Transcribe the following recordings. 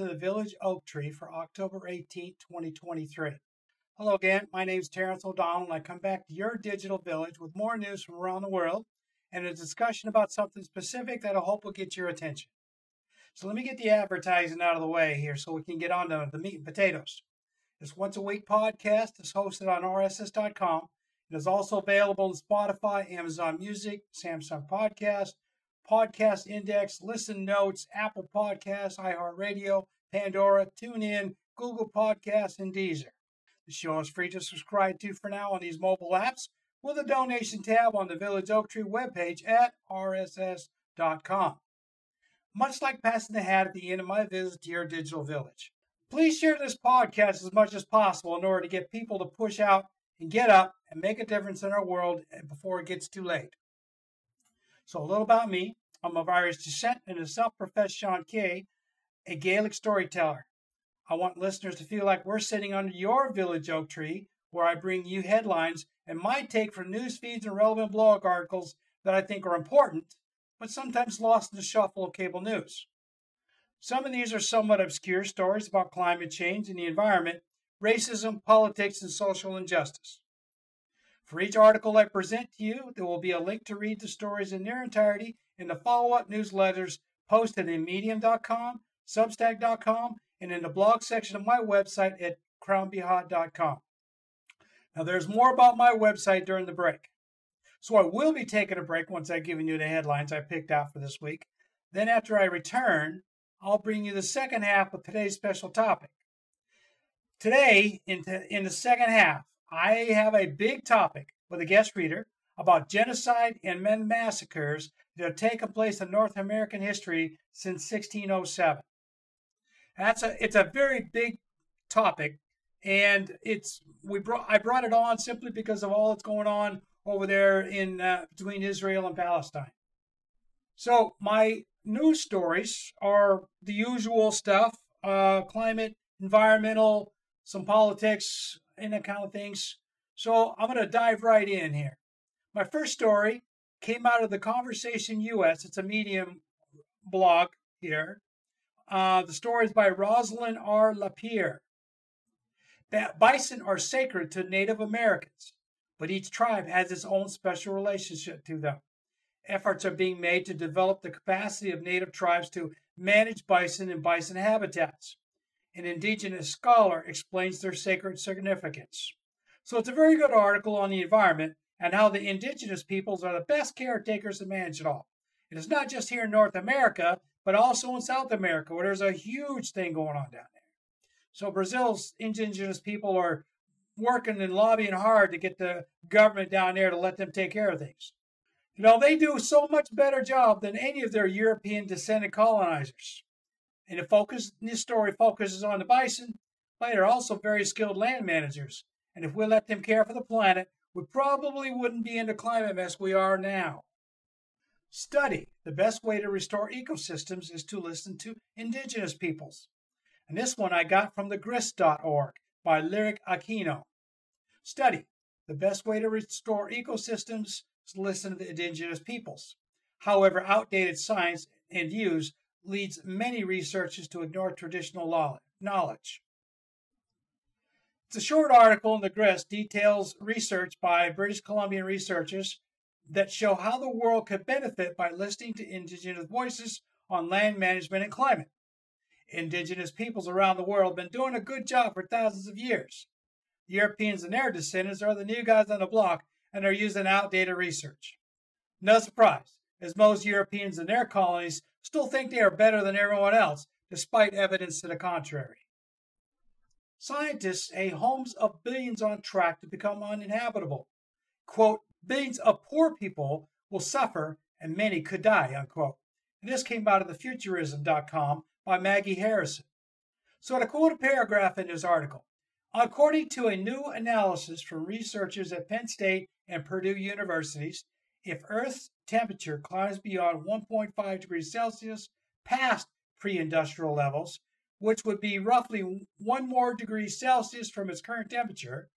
to the Village Oak Tree for October 18, 2023. Hello again, my name is Terrence O'Donnell, and I come back to your digital village with more news from around the world and a discussion about something specific that I hope will get your attention. So let me get the advertising out of the way here so we can get on to the meat and potatoes. This once a week podcast is hosted on RSS.com. It is also available on Spotify, Amazon Music, Samsung Podcast, Podcast Index, Listen Notes, Apple Podcasts, iHeartRadio, Pandora, TuneIn, Google Podcasts, and Deezer. The show is free to subscribe to for now on these mobile apps with a donation tab on the Village Oak Tree webpage at rss.com. Much like passing the hat at the end of my visit to your digital village. Please share this podcast as much as possible in order to get people to push out and get up and make a difference in our world before it gets too late. So, a little about me. I'm of Irish descent and a self professed seanchaí, a Gaelic storyteller. I want listeners to feel like we're sitting under your village oak tree, where I bring you headlines and my take from news feeds and relevant blog articles that I think are important, but sometimes lost in the shuffle of cable news. Some of these are somewhat obscure stories about climate change and the environment, racism, politics, and social injustice. For each article I present to you, there will be a link to read the stories in their entirety in the follow up newsletters posted in medium.com, substack.com, and in the blog section of my website at crownbehot.com. Now, there's more about my website during the break. So I will be taking a break once I've given you the headlines I picked out for this week. Then, after I return, I'll bring you the second half of today's special topic. Today, in, in the second half, I have a big topic with a guest reader about genocide and men massacres that have taken place in North American history since 1607. That's a it's a very big topic, and it's we brought I brought it on simply because of all that's going on over there in uh, between Israel and Palestine. So my news stories are the usual stuff: uh, climate, environmental, some politics, and that kind of things. So I'm going to dive right in here. My first story came out of the Conversation US. It's a Medium blog here. Uh, the story is by Rosalyn R. LaPier. That Bison are sacred to Native Americans, but each tribe has its own special relationship to them. Efforts are being made to develop the capacity of Native tribes to manage bison and bison habitats. An indigenous scholar explains their sacred significance. So it's a very good article on the environment and how the indigenous peoples are the best caretakers to manage it all. It is not just here in North America, but also in South America, where there's a huge thing going on down there. So Brazil's indigenous people are working and lobbying hard to get the government down there to let them take care of things. You know, they do so much better job than any of their European descended colonizers. And the focus this story focuses on the bison, but they're also very skilled land managers. And if we let them care for the planet, we probably wouldn't be in the climate mess we are now. Study. The best way to restore ecosystems is to listen to indigenous peoples. And this one I got from thegrist.org by Lyric Aquino. Study. The best way to restore ecosystems is to listen to the indigenous peoples. However, outdated science and views leads many researchers to ignore traditional knowledge. It's a short article in the Grist details research by British Columbian researchers that show how the world could benefit by listening to indigenous voices on land management and climate. Indigenous peoples around the world have been doing a good job for thousands of years. The Europeans and their descendants are the new guys on the block and are using outdated research. No surprise, as most Europeans and their colonies still think they are better than everyone else, despite evidence to the contrary. Scientists say homes of billions on track to become uninhabitable. Quote, billions of poor people will suffer and many could die, unquote. And this came out of the futurism.com by Maggie Harrison. So to quote a paragraph in this article, according to a new analysis from researchers at Penn State and Purdue universities, if Earth's temperature climbs beyond 1.5 degrees Celsius past pre-industrial levels, which would be roughly one more degree Celsius from its current temperature,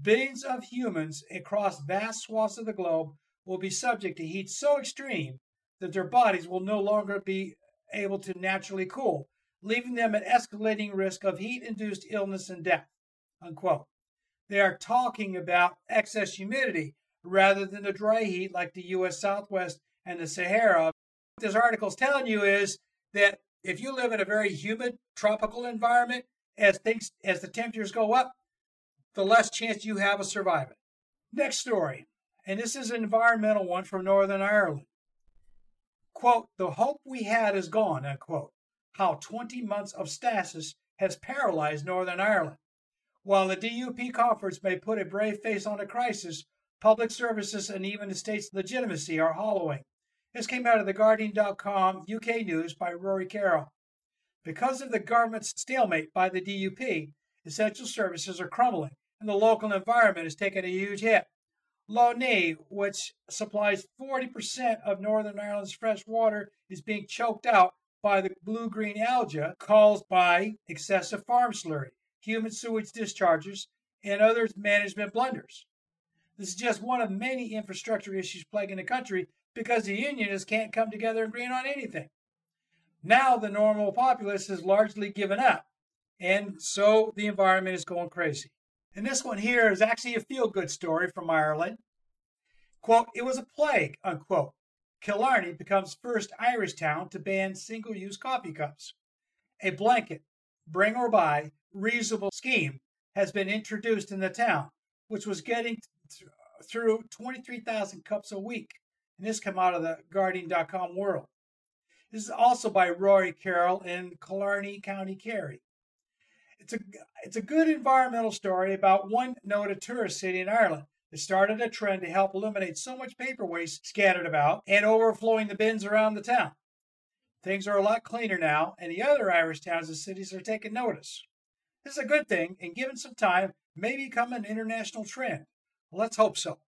billions of humans across vast swaths of the globe will be subject to heat so extreme that their bodies will no longer be able to naturally cool, leaving them at escalating risk of heat induced illness and death. Unquote. They are talking about excess humidity rather than the dry heat like the U.S. Southwest and the Sahara. What this article is telling you is that if you live in a very humid tropical environment, as things as the temperatures go up, the less chance you have of surviving. Next story, and this is an environmental one from Northern Ireland. Quote, the hope we had is gone, unquote. How 20 months of stasis has paralyzed Northern Ireland. While the DUP conference may put a brave face on the crisis, public services and even the state's legitimacy are hollowing. This came out of the Guardian.com UK news by Rory Carroll. Because of the government's stalemate by the DUP, essential services are crumbling and the local environment is taking a huge hit. Neagh, which supplies 40% of Northern Ireland's fresh water, is being choked out by the blue green algae caused by excessive farm slurry, human sewage discharges, and other management blunders. This is just one of many infrastructure issues plaguing the country because the unionists can't come together and agree on anything. Now the normal populace has largely given up, and so the environment is going crazy. And this one here is actually a feel good story from Ireland. Quote, it was a plague, unquote. Killarney becomes first Irish town to ban single use coffee cups. A blanket, bring or buy, reasonable scheme has been introduced in the town, which was getting th- uh, through 23,000 cups a week. And this come out of the Guardian.com world. This is also by Rory Carroll in Killarney, County Kerry. It's a, it's a good environmental story about one noted tourist city in Ireland that started a trend to help eliminate so much paper waste scattered about and overflowing the bins around the town. Things are a lot cleaner now, and the other Irish towns and cities are taking notice. This is a good thing, and given some time, may become an international trend. Let's hope so.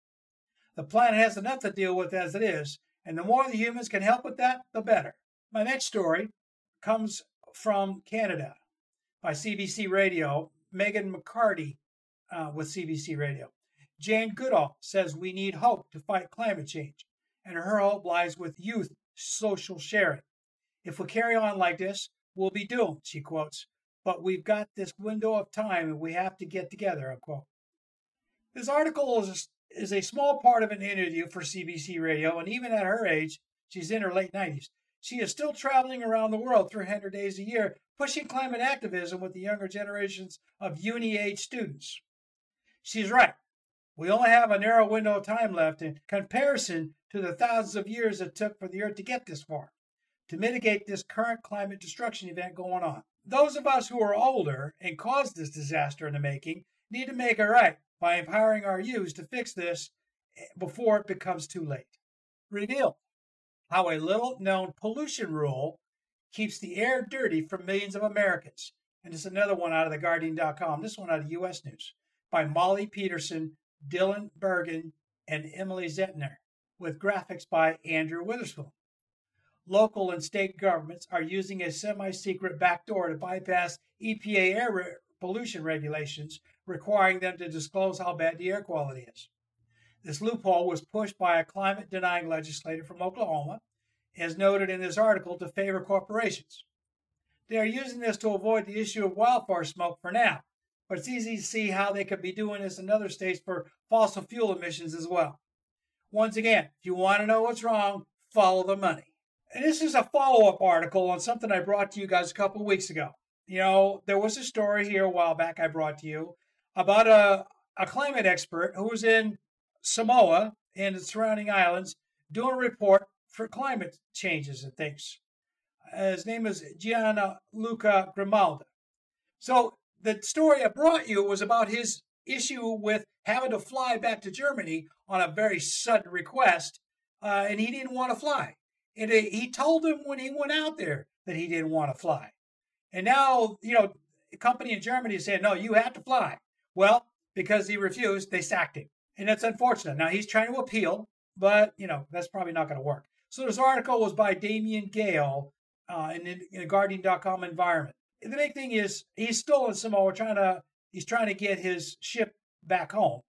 The planet has enough to deal with as it is, and the more the humans can help with that, the better. My next story comes from Canada by CBC Radio, Megan McCarty uh, with CBC Radio. Jane Goodall says we need hope to fight climate change, and her hope lies with youth social sharing. If we carry on like this, we'll be doomed, she quotes. But we've got this window of time and we have to get together, unquote. This article is a, is a small part of an interview for CBC Radio, and even at her age, she's in her late 90s, she is still traveling around the world 300 days a year, pushing climate activism with the younger generations of uni age students. She's right. We only have a narrow window of time left in comparison to the thousands of years it took for the Earth to get this far, to mitigate this current climate destruction event going on. Those of us who are older and caused this disaster in the making need to make it right by empowering our youth to fix this eh, before it becomes too late. Reveal how a little known pollution rule keeps the air dirty for millions of Americans. And it's another one out of the Guardian.com, this one out of US News, by Molly Peterson, Dylan Bergen, and Emily Zentner, with graphics by Andrew Witherspoon. Local and state governments are using a semi secret backdoor to bypass EPA air pollution regulations, requiring them to disclose how bad the air quality is. This loophole was pushed by a climate denying legislator from Oklahoma, as noted in this article, to favor corporations. They are using this to avoid the issue of wildfire smoke for now, but it's easy to see how they could be doing this in other states for fossil fuel emissions as well. Once again, if you want to know what's wrong, follow the money. And this is a follow up article on something I brought to you guys a couple of weeks ago. You know, there was a story here a while back I brought to you about a, a climate expert who was in Samoa and the surrounding islands doing a report for climate changes and things. His name is Gianna Luca Grimaldi. So the story I brought you was about his issue with having to fly back to Germany on a very sudden request, uh, and he didn't want to fly. And he told him when he went out there that he didn't want to fly. And now, you know, the company in Germany is saying, no, you have to fly. Well, because he refused, they sacked him and that's unfortunate. Now he's trying to appeal, but you know that's probably not going to work. So this article was by Damien Gayle uh, in, in a Guardian.com environment. The big thing is he's still in Samoa, trying to he's trying to get his ship back home,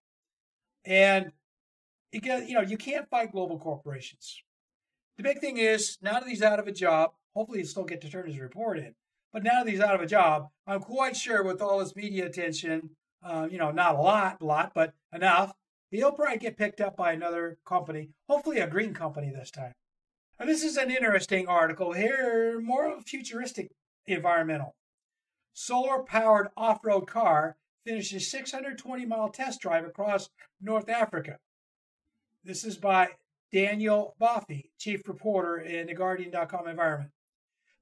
and you get you know you can't fight global corporations. The big thing is now that he's out of a job, hopefully he'll still get to turn his report in. But now that he's out of a job, I'm quite sure with all this media attention, uh, you know, not a lot, lot, but enough, he'll probably get picked up by another company, hopefully a green company this time. Now, this is an interesting article here, more futuristic environmental. Solar powered off road car finishes 620 mile test drive across North Africa. This is by Daniel Boffey, chief reporter in the Guardian.com environment.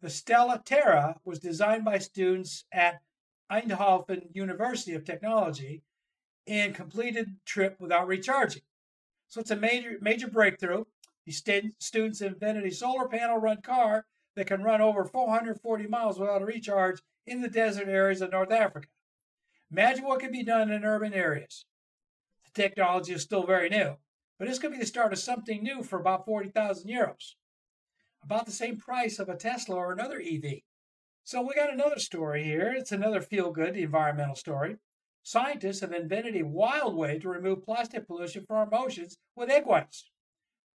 The Stella Terra was designed by students at Eindhoven University of Technology and completed trip without recharging. So it's a major major breakthrough. These students invented a solar panel run car that can run over 440 miles without a recharge in the desert areas of North Africa. Imagine what could be done in urban areas. The technology is still very new, but this could be the start of something new for about 40,000 euros, about the same price of a Tesla or another EV. So we got another story here. It's another feel good environmental story. Scientists have invented a wild way to remove plastic pollution from our oceans with egg whites.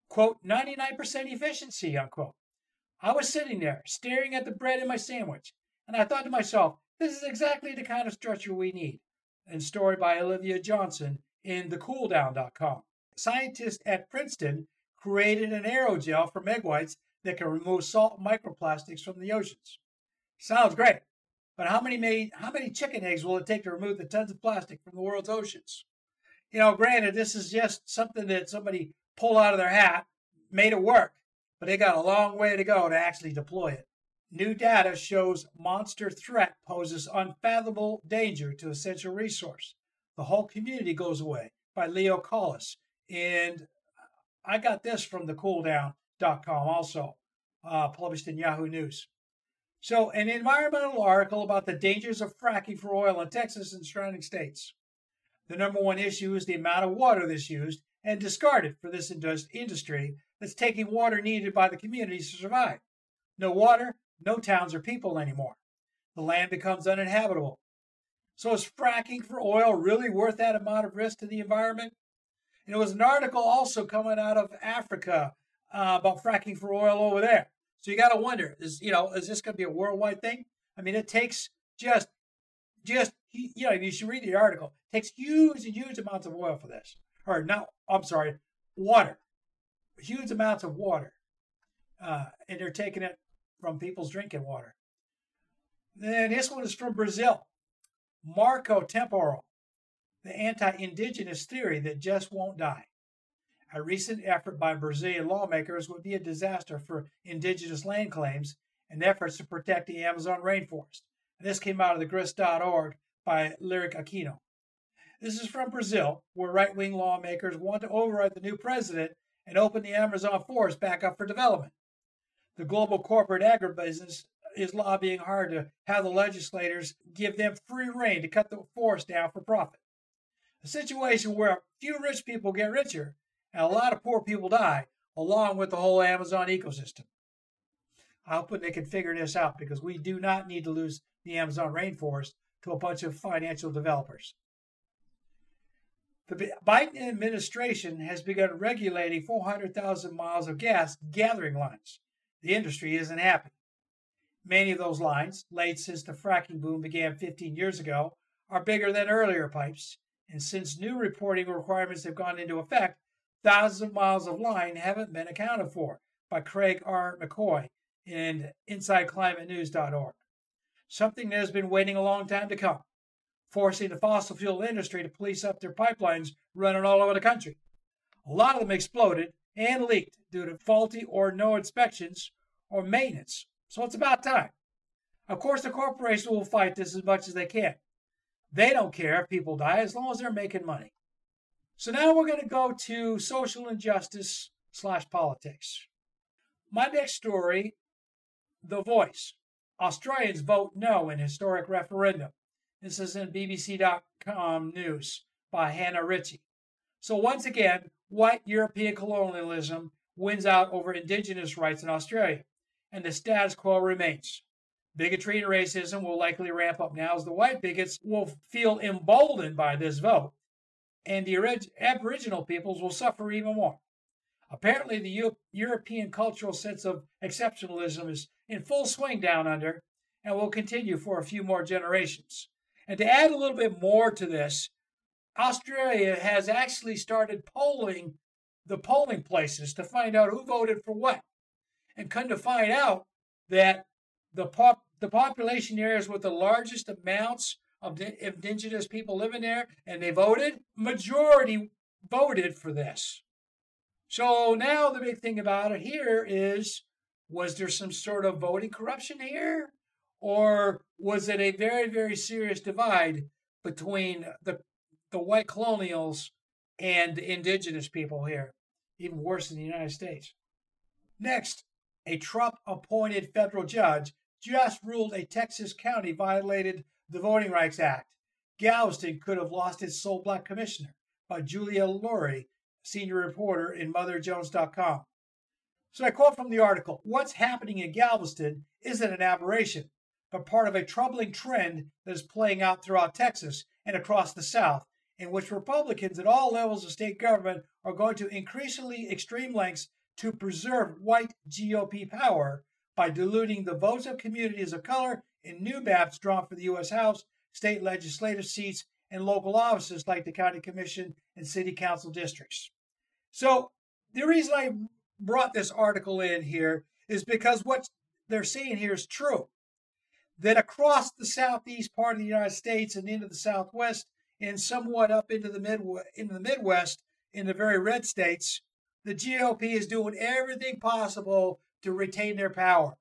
Quote, 99% efficiency, unquote. I was sitting there, staring at the bread in my sandwich, and I thought to myself, this is exactly the kind of structure we need. And story by Olivia Johnson in thecooldown.com. Scientists at Princeton created an aerogel from egg whites that can remove salt microplastics from the oceans. Sounds great, but how many made, how many chicken eggs will it take to remove the tons of plastic from the world's oceans? You know, granted, this is just something that somebody pulled out of their hat, made it work, but they got a long way to go to actually deploy it. New data shows monster threat poses unfathomable danger to essential resource. The whole community goes away by Leo Collis. And I got this from thecooldown.com also, uh, published in Yahoo News. So, an environmental article about the dangers of fracking for oil in Texas and surrounding states. The number one issue is the amount of water that's used and discarded for this industry that's taking water needed by the communities to survive. No water, no towns or people anymore. The land becomes uninhabitable. So is fracking for oil really worth that amount of risk to the environment? And it was an article also coming out of Africa uh, about fracking for oil over there. So you got to wonder, is you know, is this going to be a worldwide thing? I mean, it takes just, just you know, you should read the article. It takes huge and huge amounts of oil for this, or no, I'm sorry, water, huge amounts of water, uh, and they're taking it from people's drinking water. Then this one is from Brazil. Marco temporal, the anti indigenous theory that just won't die. A recent effort by Brazilian lawmakers would be a disaster for indigenous land claims and efforts to protect the Amazon rainforest. And this came out of the grist.org by Lyric Aquino. This is from Brazil, where right wing lawmakers want to override the new president and open the Amazon forest back up for development the global corporate agribusiness is lobbying hard to have the legislators give them free rein to cut the forest down for profit. A situation where a few rich people get richer and a lot of poor people die, along with the whole Amazon ecosystem. I hope they can figure this out because we do not need to lose the Amazon rainforest to a bunch of financial developers. The Biden administration has begun regulating 400,000 miles of gas gathering lines the industry isn't happy. Many of those lines, laid since the fracking boom began 15 years ago, are bigger than earlier pipes, and since new reporting requirements have gone into effect, thousands of miles of line haven't been accounted for by Craig R. McCoy and InsideClimateNews.org. Something that has been waiting a long time to come, forcing the fossil fuel industry to police up their pipelines running all over the country. A lot of them exploded and leaked due to faulty or no inspections or maintenance. So it's about time. Of course, the corporation will fight this as much as they can. They don't care if people die as long as they're making money. So now we're going to go to social injustice slash politics. My next story The Voice. Australians vote no in historic referendum. This is in BBC.com news by Hannah Ritchie. So once again, white European colonialism wins out over indigenous rights in Australia, and the status quo remains. Bigotry and racism will likely ramp up now as the white bigots will feel emboldened by this vote, and the Aboriginal peoples will suffer even more. Apparently, the European cultural sense of exceptionalism is in full swing down under, and will continue for a few more generations. And to add a little bit more to this, Australia has actually started polling the polling places to find out who voted for what. And come to find out that the pop, the population areas with the largest amounts of indigenous people living there, and they voted, majority voted for this. So now the big thing about it here is was there some sort of voting corruption here? Or was it a very, very serious divide between the, the white colonials and the indigenous people here? Even worse in the United States. Next, a Trump appointed federal judge just ruled a Texas county violated the Voting Rights Act. Galveston could have lost its sole black commissioner by Julia Lurie, senior reporter in MotherJones.com. So I quote from the article What's happening in Galveston isn't an aberration, but part of a troubling trend that is playing out throughout Texas and across the South, in which Republicans at all levels of state government are going to increasingly extreme lengths to preserve white GOP power by diluting the votes of communities of color in new maps drawn for the U.S. House, state legislative seats, and local offices like the county commission and city council districts. So the reason I brought this article in here is because what they're saying here is true. That across the southeast part of the United States and into the southwest and somewhat up into the mid into the Midwest in the very red states, the GOP is doing everything possible to retain their power.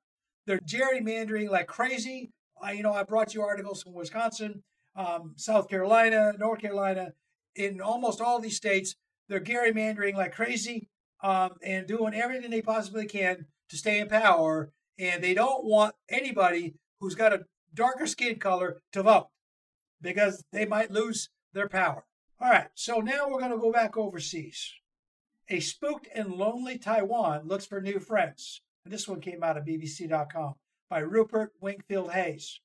They're gerrymandering like crazy. I, you know, I brought you articles from Wisconsin, um, South Carolina, North Carolina, in almost all these states. They're gerrymandering like crazy um, and doing everything they possibly can to stay in power. And they don't want anybody who's got a darker skin color to vote because they might lose their power. All right, so now we're going to go back overseas. A spooked and lonely Taiwan looks for new friends. This one came out of BBC.com by Rupert Wingfield Hayes.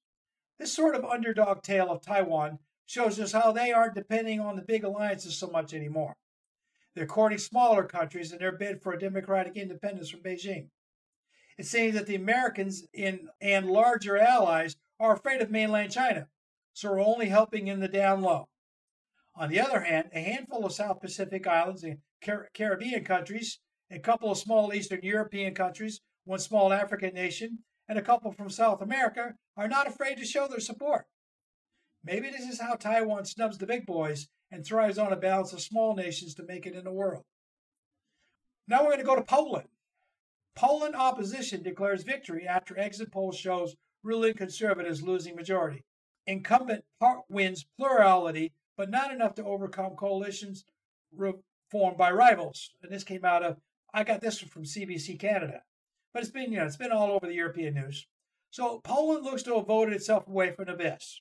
This sort of underdog tale of Taiwan shows us how they aren't depending on the big alliances so much anymore. They're courting smaller countries in their bid for a democratic independence from Beijing. It seems that the Americans in, and larger allies are afraid of mainland China, so are only helping in the down low. On the other hand, a handful of South Pacific islands and Car- Caribbean countries, a couple of small Eastern European countries, one small African nation, and a couple from South America are not afraid to show their support. Maybe this is how Taiwan snubs the big boys and thrives on a balance of small nations to make it in the world. Now we're going to go to Poland. Poland opposition declares victory after exit poll shows ruling conservatives losing majority. Incumbent part wins plurality, but not enough to overcome coalitions formed by rivals. And this came out of I got this from CBC Canada. But it's been, you know, it's been all over the European news. So Poland looks to have voted itself away from the abyss.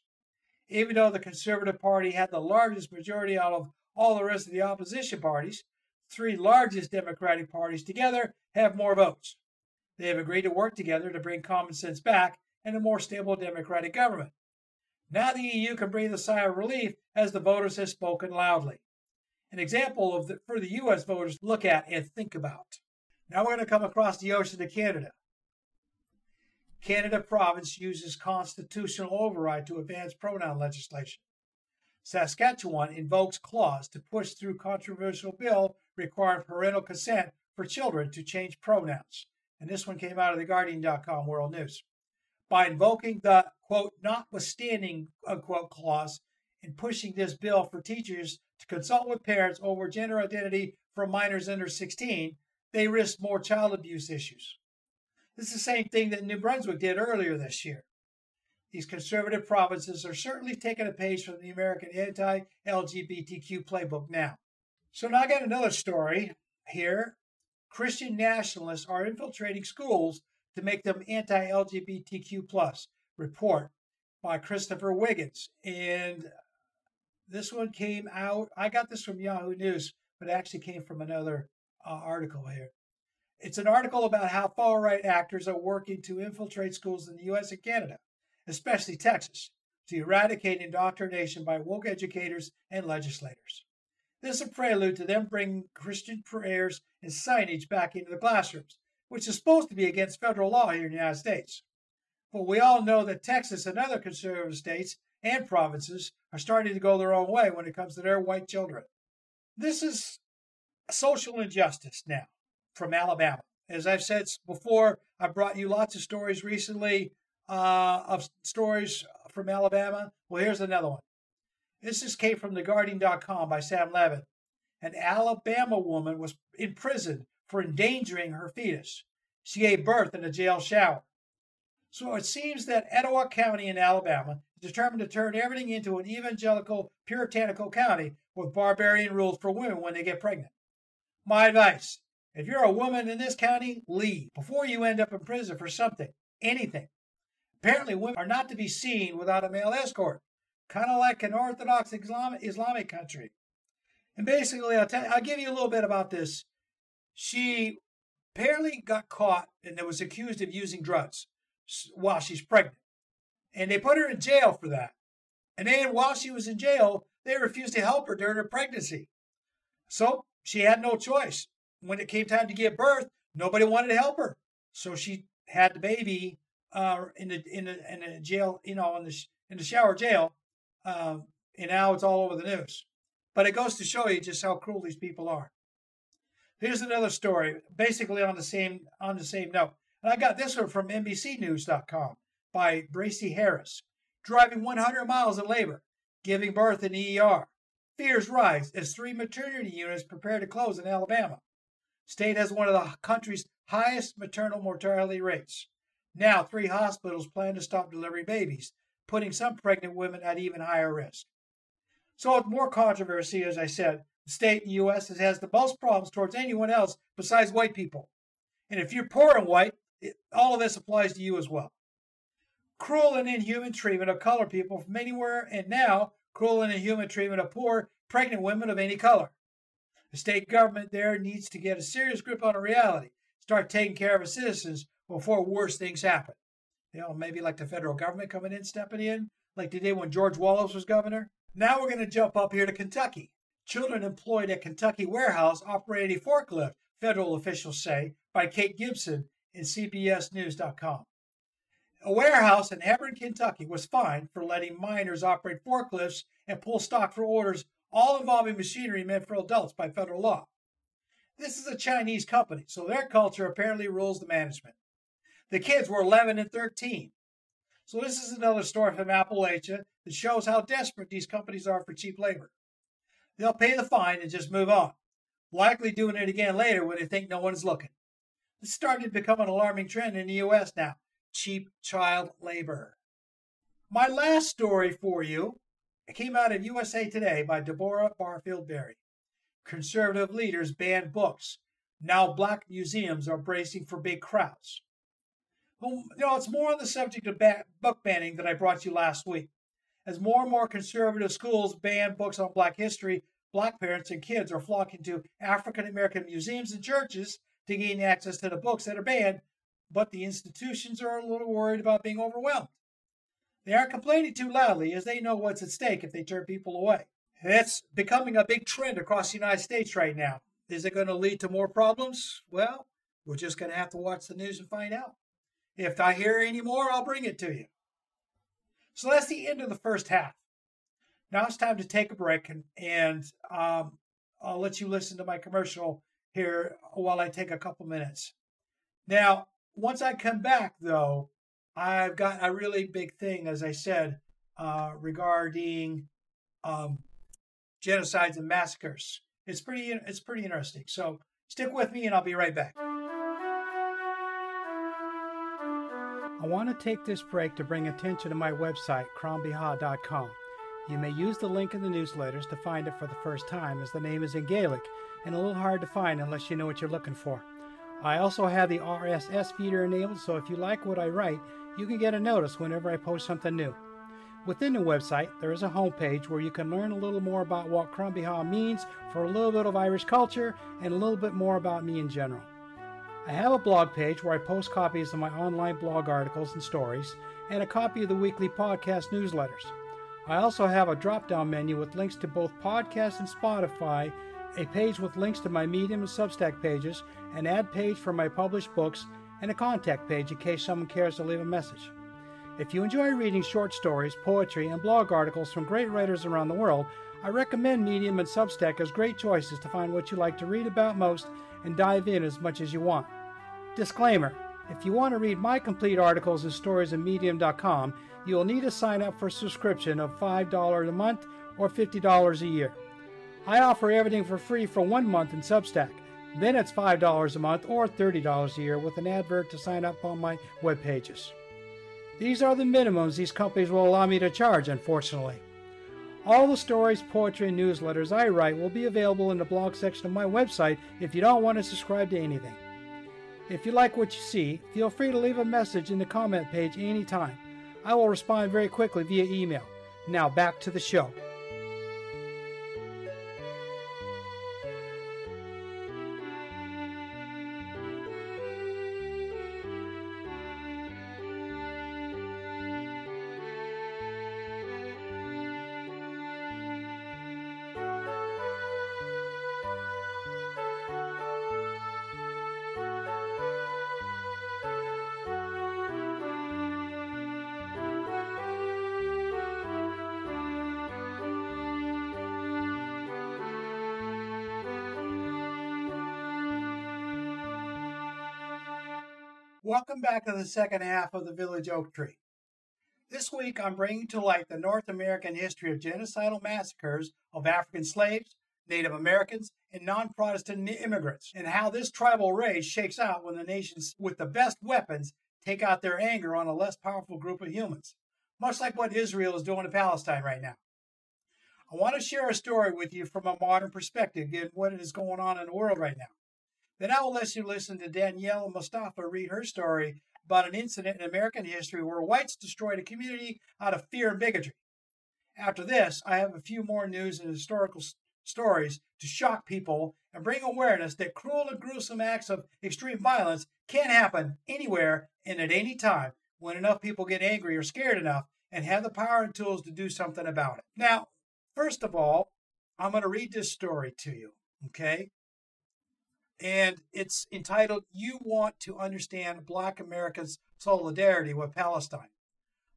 Even though the Conservative Party had the largest majority out of all the rest of the opposition parties, three largest Democratic parties together have more votes. They have agreed to work together to bring common sense back and a more stable democratic government. Now the EU can breathe a sigh of relief as the voters have spoken loudly. An example of the, for the U.S. voters to look at and think about. Now we're going to come across the ocean to Canada. Canada province uses constitutional override to advance pronoun legislation. Saskatchewan invokes clause to push through controversial bill requiring parental consent for children to change pronouns. And this one came out of the Guardian.com World News. By invoking the quote notwithstanding unquote clause and pushing this bill for teachers to consult with parents over gender identity for minors under 16, they risk more child abuse issues. This is the same thing that New Brunswick did earlier this year. These conservative provinces are certainly taking a page from the American anti LGBTQ playbook now. So now I got another story here. Christian nationalists are infiltrating schools to make them anti LGBTQ. plus. Report by Christopher Wiggins. And this one came out, I got this from Yahoo News, but it actually came from another uh, article here. It's an article about how far right actors are working to infiltrate schools in the US and Canada, especially Texas, to eradicate indoctrination by woke educators and legislators. This is a prelude to them bringing Christian prayers and signage back into the classrooms, which is supposed to be against federal law here in the United States. But we all know that Texas and other conservative states and provinces are starting to go their own way when it comes to their white children. This is social injustice now from Alabama. As I've said before, I brought you lots of stories recently uh, of stories from Alabama. Well, here's another one. This just came from TheGuardian.com by Sam Levin. An Alabama woman was imprisoned for endangering her fetus. She gave birth in a jail shower. So it seems that Etowah County in Alabama is determined to turn everything into an evangelical, puritanical county with barbarian rules for women when they get pregnant. My advice if you're a woman in this county, leave before you end up in prison for something, anything. Apparently, women are not to be seen without a male escort, kind of like an Orthodox Islamic, Islamic country. And basically, I'll, tell, I'll give you a little bit about this. She apparently got caught and was accused of using drugs while she's pregnant. And they put her in jail for that. And then while she was in jail, they refused to help her during her pregnancy. So she had no choice. When it came time to give birth, nobody wanted to help her. So she had the baby uh, in the in the in the jail, you know, in the in the shower jail, uh, and now it's all over the news. But it goes to show you just how cruel these people are. Here's another story, basically on the same on the same note. And I got this one from NBCNews.com by Bracy Harris. Driving 100 miles in labor, giving birth in the ER. Fears rise as three maternity units prepare to close in Alabama. State has one of the country's highest maternal mortality rates. Now, three hospitals plan to stop delivering babies, putting some pregnant women at even higher risk. So, with more controversy, as I said, the state in the U.S. has the most problems towards anyone else besides white people. And if you're poor and white, it, all of this applies to you as well. Cruel and inhuman treatment of colored people from anywhere, and now cruel and inhuman treatment of poor, pregnant women of any color. The state government there needs to get a serious grip on the reality, start taking care of its citizens before worse things happen. You know, maybe like the federal government coming in, stepping in, like they did when George Wallace was governor. Now we're going to jump up here to Kentucky. Children employed at Kentucky warehouse operated a forklift, federal officials say, by Kate Gibson in CBSNews.com. A warehouse in Hebron, Kentucky was fined for letting minors operate forklifts and pull stock for orders, all involving machinery meant for adults by federal law. This is a Chinese company, so their culture apparently rules the management. The kids were 11 and 13. So this is another story from Appalachia that shows how desperate these companies are for cheap labor. They'll pay the fine and just move on, likely doing it again later when they think no one's looking. This starting to become an alarming trend in the U.S. now cheap child labor. My last story for you came out of USA Today by Deborah Barfield Berry. Conservative leaders ban books. Now black museums are bracing for big crowds. Well, you know, it's more on the subject of ba- book banning that I brought you last week. As more and more conservative schools ban books on black history, black parents and kids are flocking to African American museums and churches to gain access to the books that are banned, but the institutions are a little worried about being overwhelmed. They aren't complaining too loudly as they know what's at stake if they turn people away. It's becoming a big trend across the United States right now. Is it going to lead to more problems? Well, we're just going to have to watch the news and find out. If I hear any more, I'll bring it to you. So that's the end of the first half. Now it's time to take a break and, and um, I'll let you listen to my commercial here while I take a couple minutes. Now, once I come back, though, I've got a really big thing, as I said, uh, regarding um, genocides and massacres. It's pretty, it's pretty interesting. So stick with me, and I'll be right back. I want to take this break to bring attention to my website, crombieha.com. You may use the link in the newsletters to find it for the first time, as the name is in Gaelic and a little hard to find unless you know what you're looking for. I also have the RSS feeder enabled, so if you like what I write, you can get a notice whenever I post something new. Within the website, there is a homepage where you can learn a little more about what Crombieha means for a little bit of Irish culture and a little bit more about me in general. I have a blog page where I post copies of my online blog articles and stories, and a copy of the weekly podcast newsletters. I also have a drop down menu with links to both podcasts and Spotify, a page with links to my Medium and Substack pages, an ad page for my published books, and a contact page in case someone cares to leave a message. If you enjoy reading short stories, poetry, and blog articles from great writers around the world, I recommend Medium and Substack as great choices to find what you like to read about most and dive in as much as you want. Disclaimer If you want to read my complete articles and stories at Medium.com, you will need to sign up for a subscription of $5 a month or $50 a year. I offer everything for free for one month in Substack. Then it's $5 a month or $30 a year with an advert to sign up on my web pages. These are the minimums these companies will allow me to charge, unfortunately. All the stories, poetry, and newsletters I write will be available in the blog section of my website if you don't want to subscribe to anything. If you like what you see, feel free to leave a message in the comment page anytime. I will respond very quickly via email. Now back to the show. Welcome back to the second half of the Village Oak Tree. This week I'm bringing to light the North American history of genocidal massacres of African slaves, Native Americans, and non Protestant immigrants, and how this tribal rage shakes out when the nations with the best weapons take out their anger on a less powerful group of humans, much like what Israel is doing to Palestine right now. I want to share a story with you from a modern perspective, given what is going on in the world right now. Then I will let you listen to Danielle Mustafa read her story about an incident in American history where whites destroyed a community out of fear and bigotry. After this, I have a few more news and historical stories to shock people and bring awareness that cruel and gruesome acts of extreme violence can happen anywhere and at any time when enough people get angry or scared enough and have the power and tools to do something about it. Now, first of all, I'm going to read this story to you, okay? And it's entitled You Want to Understand Black America's Solidarity with Palestine.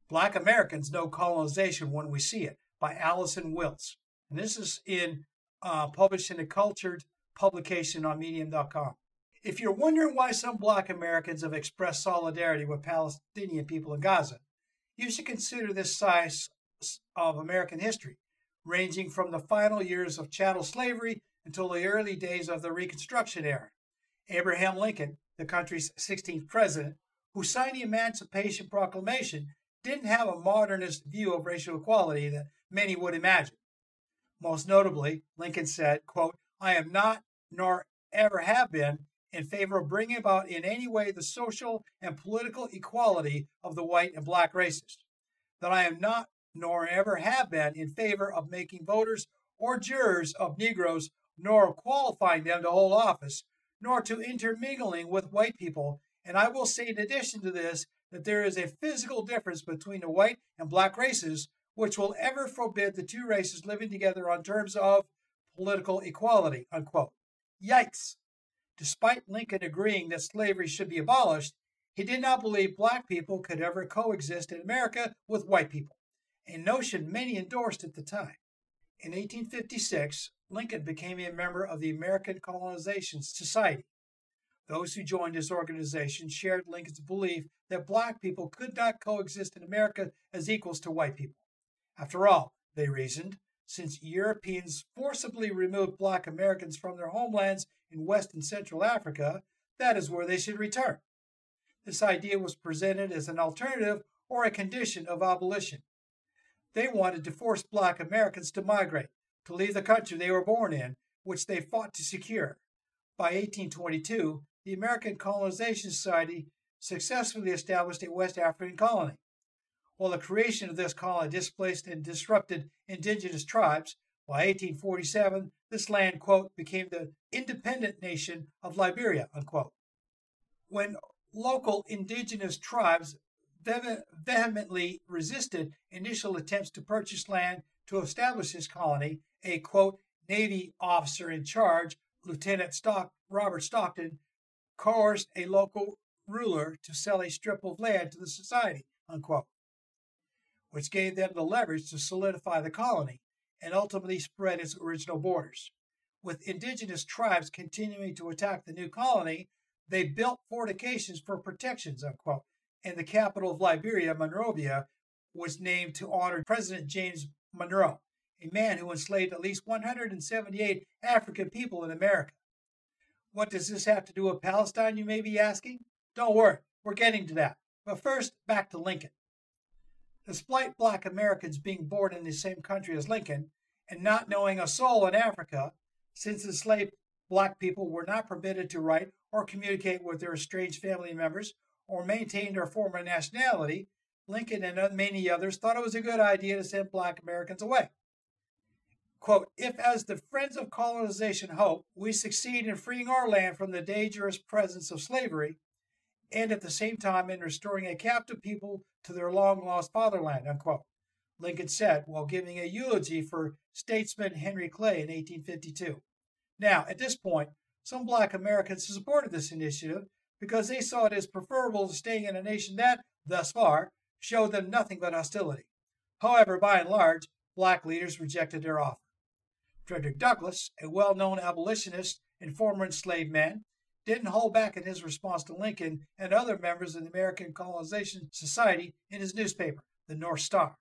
Black Americans Know Colonization When We See It by Allison Wiltz. And this is in uh, published in a cultured publication on medium.com. If you're wondering why some black Americans have expressed solidarity with Palestinian people in Gaza, you should consider this size of American history, ranging from the final years of chattel slavery until the early days of the Reconstruction era. Abraham Lincoln, the country's 16th president, who signed the Emancipation Proclamation, didn't have a modernist view of racial equality that many would imagine. Most notably, Lincoln said, quote, I am not, nor ever have been, in favor of bringing about in any way the social and political equality of the white and black races. That I am not, nor ever have been, in favor of making voters or jurors of Negroes nor qualifying them to hold office, nor to intermingling with white people. And I will say, in addition to this, that there is a physical difference between the white and black races, which will ever forbid the two races living together on terms of political equality. Unquote. Yikes! Despite Lincoln agreeing that slavery should be abolished, he did not believe black people could ever coexist in America with white people, a notion many endorsed at the time. In 1856, Lincoln became a member of the American Colonization Society. Those who joined this organization shared Lincoln's belief that black people could not coexist in America as equals to white people. After all, they reasoned, since Europeans forcibly removed black Americans from their homelands in West and Central Africa, that is where they should return. This idea was presented as an alternative or a condition of abolition. They wanted to force black Americans to migrate, to leave the country they were born in, which they fought to secure. By 1822, the American Colonization Society successfully established a West African colony. While the creation of this colony displaced and disrupted indigenous tribes, by 1847, this land, quote, became the independent nation of Liberia, unquote. When local indigenous tribes vehemently resisted initial attempts to purchase land to establish this colony, a quote, Navy officer in charge, Lieutenant Stock, Robert Stockton, coerced a local ruler to sell a strip of land to the society, unquote. which gave them the leverage to solidify the colony and ultimately spread its original borders. With indigenous tribes continuing to attack the new colony, they built fortifications for protections, unquote, and the capital of Liberia, Monrovia, was named to honor President James Monroe, a man who enslaved at least 178 African people in America. What does this have to do with Palestine, you may be asking? Don't worry, we're getting to that. But first, back to Lincoln. Despite black Americans being born in the same country as Lincoln and not knowing a soul in Africa, since enslaved black people were not permitted to write or communicate with their estranged family members or maintain their former nationality, Lincoln and many others thought it was a good idea to send black Americans away. Quote, if as the friends of colonization hope, we succeed in freeing our land from the dangerous presence of slavery, and at the same time in restoring a captive people to their long lost fatherland, unquote. Lincoln said while giving a eulogy for statesman Henry Clay in 1852. Now, at this point, some black Americans supported this initiative because they saw it as preferable to staying in a nation that, thus far, showed them nothing but hostility. However, by and large, black leaders rejected their offer. Frederick Douglass, a well known abolitionist and former enslaved man, didn't hold back in his response to Lincoln and other members of the American Colonization Society in his newspaper, the North Star.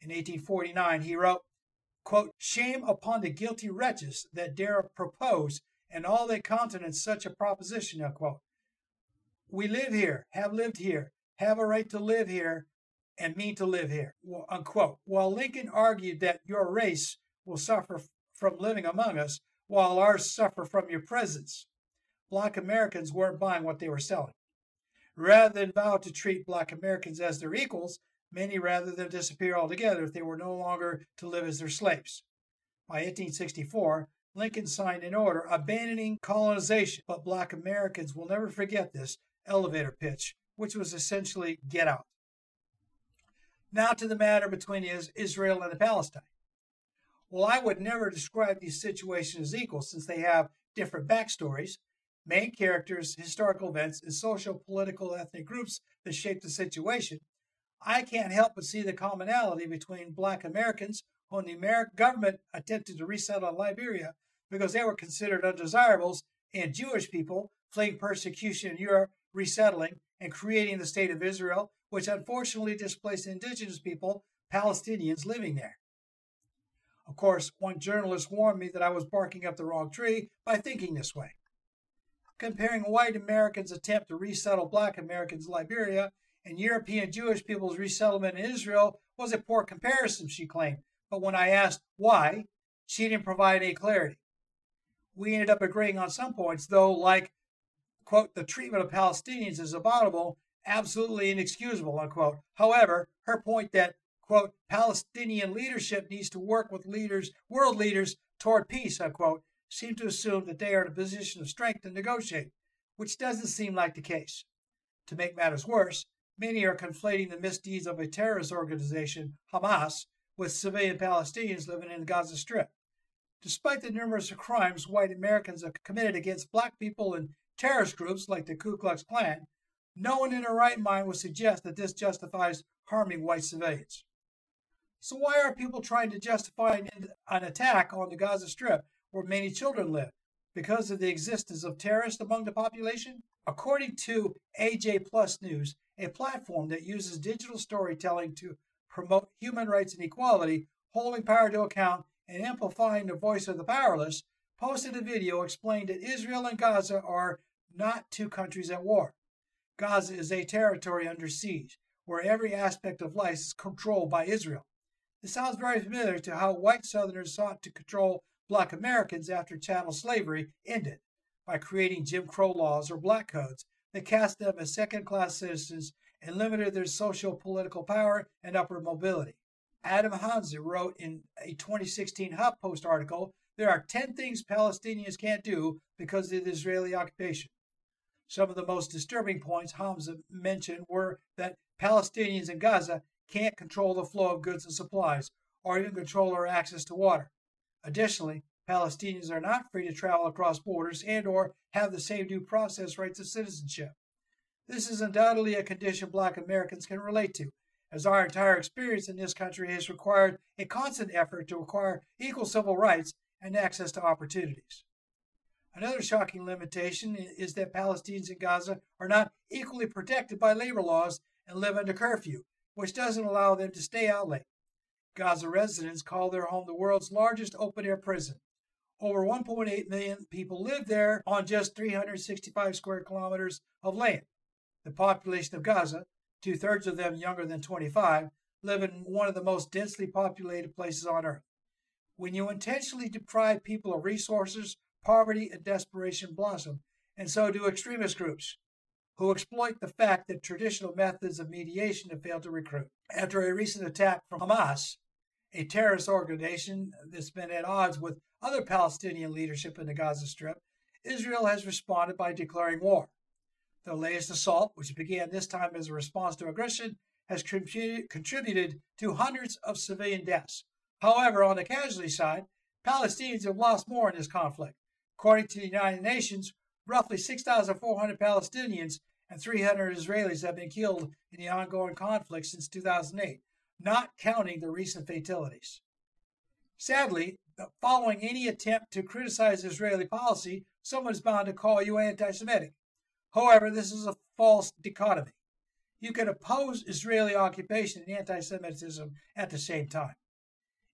In 1849, he wrote, quote, Shame upon the guilty wretches that dare propose and all that countenance such a proposition, unquote. We live here, have lived here, have a right to live here, and mean to live here, unquote. While Lincoln argued that your race will suffer from living among us, while ours suffer from your presence, black Americans weren't buying what they were selling. Rather than vow to treat black Americans as their equals, many rather than disappear altogether if they were no longer to live as their slaves. By 1864, Lincoln signed an order abandoning colonization, but black Americans will never forget this elevator pitch, which was essentially get out. Now to the matter between Israel and Palestine. Well, I would never describe these situations as equal since they have different backstories, main characters, historical events, and social, political, ethnic groups that shape the situation. I can't help but see the commonality between black Americans when the American government attempted to resettle Liberia because they were considered undesirables, and Jewish people fleeing persecution in Europe, resettling, and creating the state of Israel, which unfortunately displaced indigenous people, Palestinians living there. Of course, one journalist warned me that I was barking up the wrong tree by thinking this way. Comparing white Americans' attempt to resettle black Americans in Liberia and European Jewish people's resettlement in Israel was a poor comparison, she claimed. But when I asked why, she didn't provide any clarity. We ended up agreeing on some points, though, like, quote, the treatment of Palestinians is abominable, absolutely inexcusable, unquote. However, her point that, quote, Palestinian leadership needs to work with leaders, world leaders toward peace, unquote, seem to assume that they are in a position of strength to negotiate, which doesn't seem like the case. To make matters worse, many are conflating the misdeeds of a terrorist organization, Hamas, with civilian Palestinians living in the Gaza Strip. Despite the numerous crimes white Americans have committed against black people and terrorist groups like the Ku Klux Klan, no one in their right mind would suggest that this justifies harming white civilians. So, why are people trying to justify an, attack on the Gaza Strip where many children live? Because of the existence of terrorists among the population? According to AJ Plus News, a platform that uses digital storytelling to promote human rights and equality, holding power to account, and amplifying the voice of the powerless, posted a video explaining that Israel and Gaza are not two countries at war. Gaza is a territory under siege, where every aspect of life is controlled by Israel. This sounds very familiar to how white Southerners sought to control black Americans after chattel slavery ended by creating Jim Crow laws or black codes that cast them as second class citizens and limited their social political power and upward mobility. Adam Hamza wrote in a 2016 HuffPost article there are 10 things Palestinians can't do because of the Israeli occupation. Some of the most disturbing points Hamza mentioned were that Palestinians in Gaza can't control the flow of goods and supplies, or even control our access to water. Additionally, Palestinians are not free to travel across borders and or have the same due process rights of citizenship. This is undoubtedly a condition black Americans can relate to, as our entire experience in this country has required a constant effort to acquire equal civil rights and access to opportunities. Another shocking limitation is that Palestinians in Gaza are not equally protected by labor laws and live under curfew, which doesn't allow them to stay out late. Gaza residents call their home the world's largest open air prison. Over 1.8 million people live there on just 365 square kilometers of land. The population of Gaza, two thirds of them younger than 25, live in one of the most densely populated places on earth. When you intentionally deprive people of resources, poverty and desperation blossom, and so do extremist groups who exploit the fact that traditional methods of mediation have failed to recruit. After a recent attack from Hamas, a terrorist organization that's been at odds with other Palestinian leadership in the Gaza Strip, Israel has responded by declaring war. The latest assault, which began this time as a response to aggression, has contributed to hundreds of civilian deaths. However, on the casualty side, Palestinians have lost more in this conflict. According to the United Nations, roughly 6,400 Palestinians and 300 Israelis have been killed in the ongoing conflict since 2008, not counting the recent fatalities. Sadly, following any attempt to criticize Israeli policy, someone is bound to call you anti Semitic. However, this is a false dichotomy. You can oppose Israeli occupation and anti Semitism at the same time.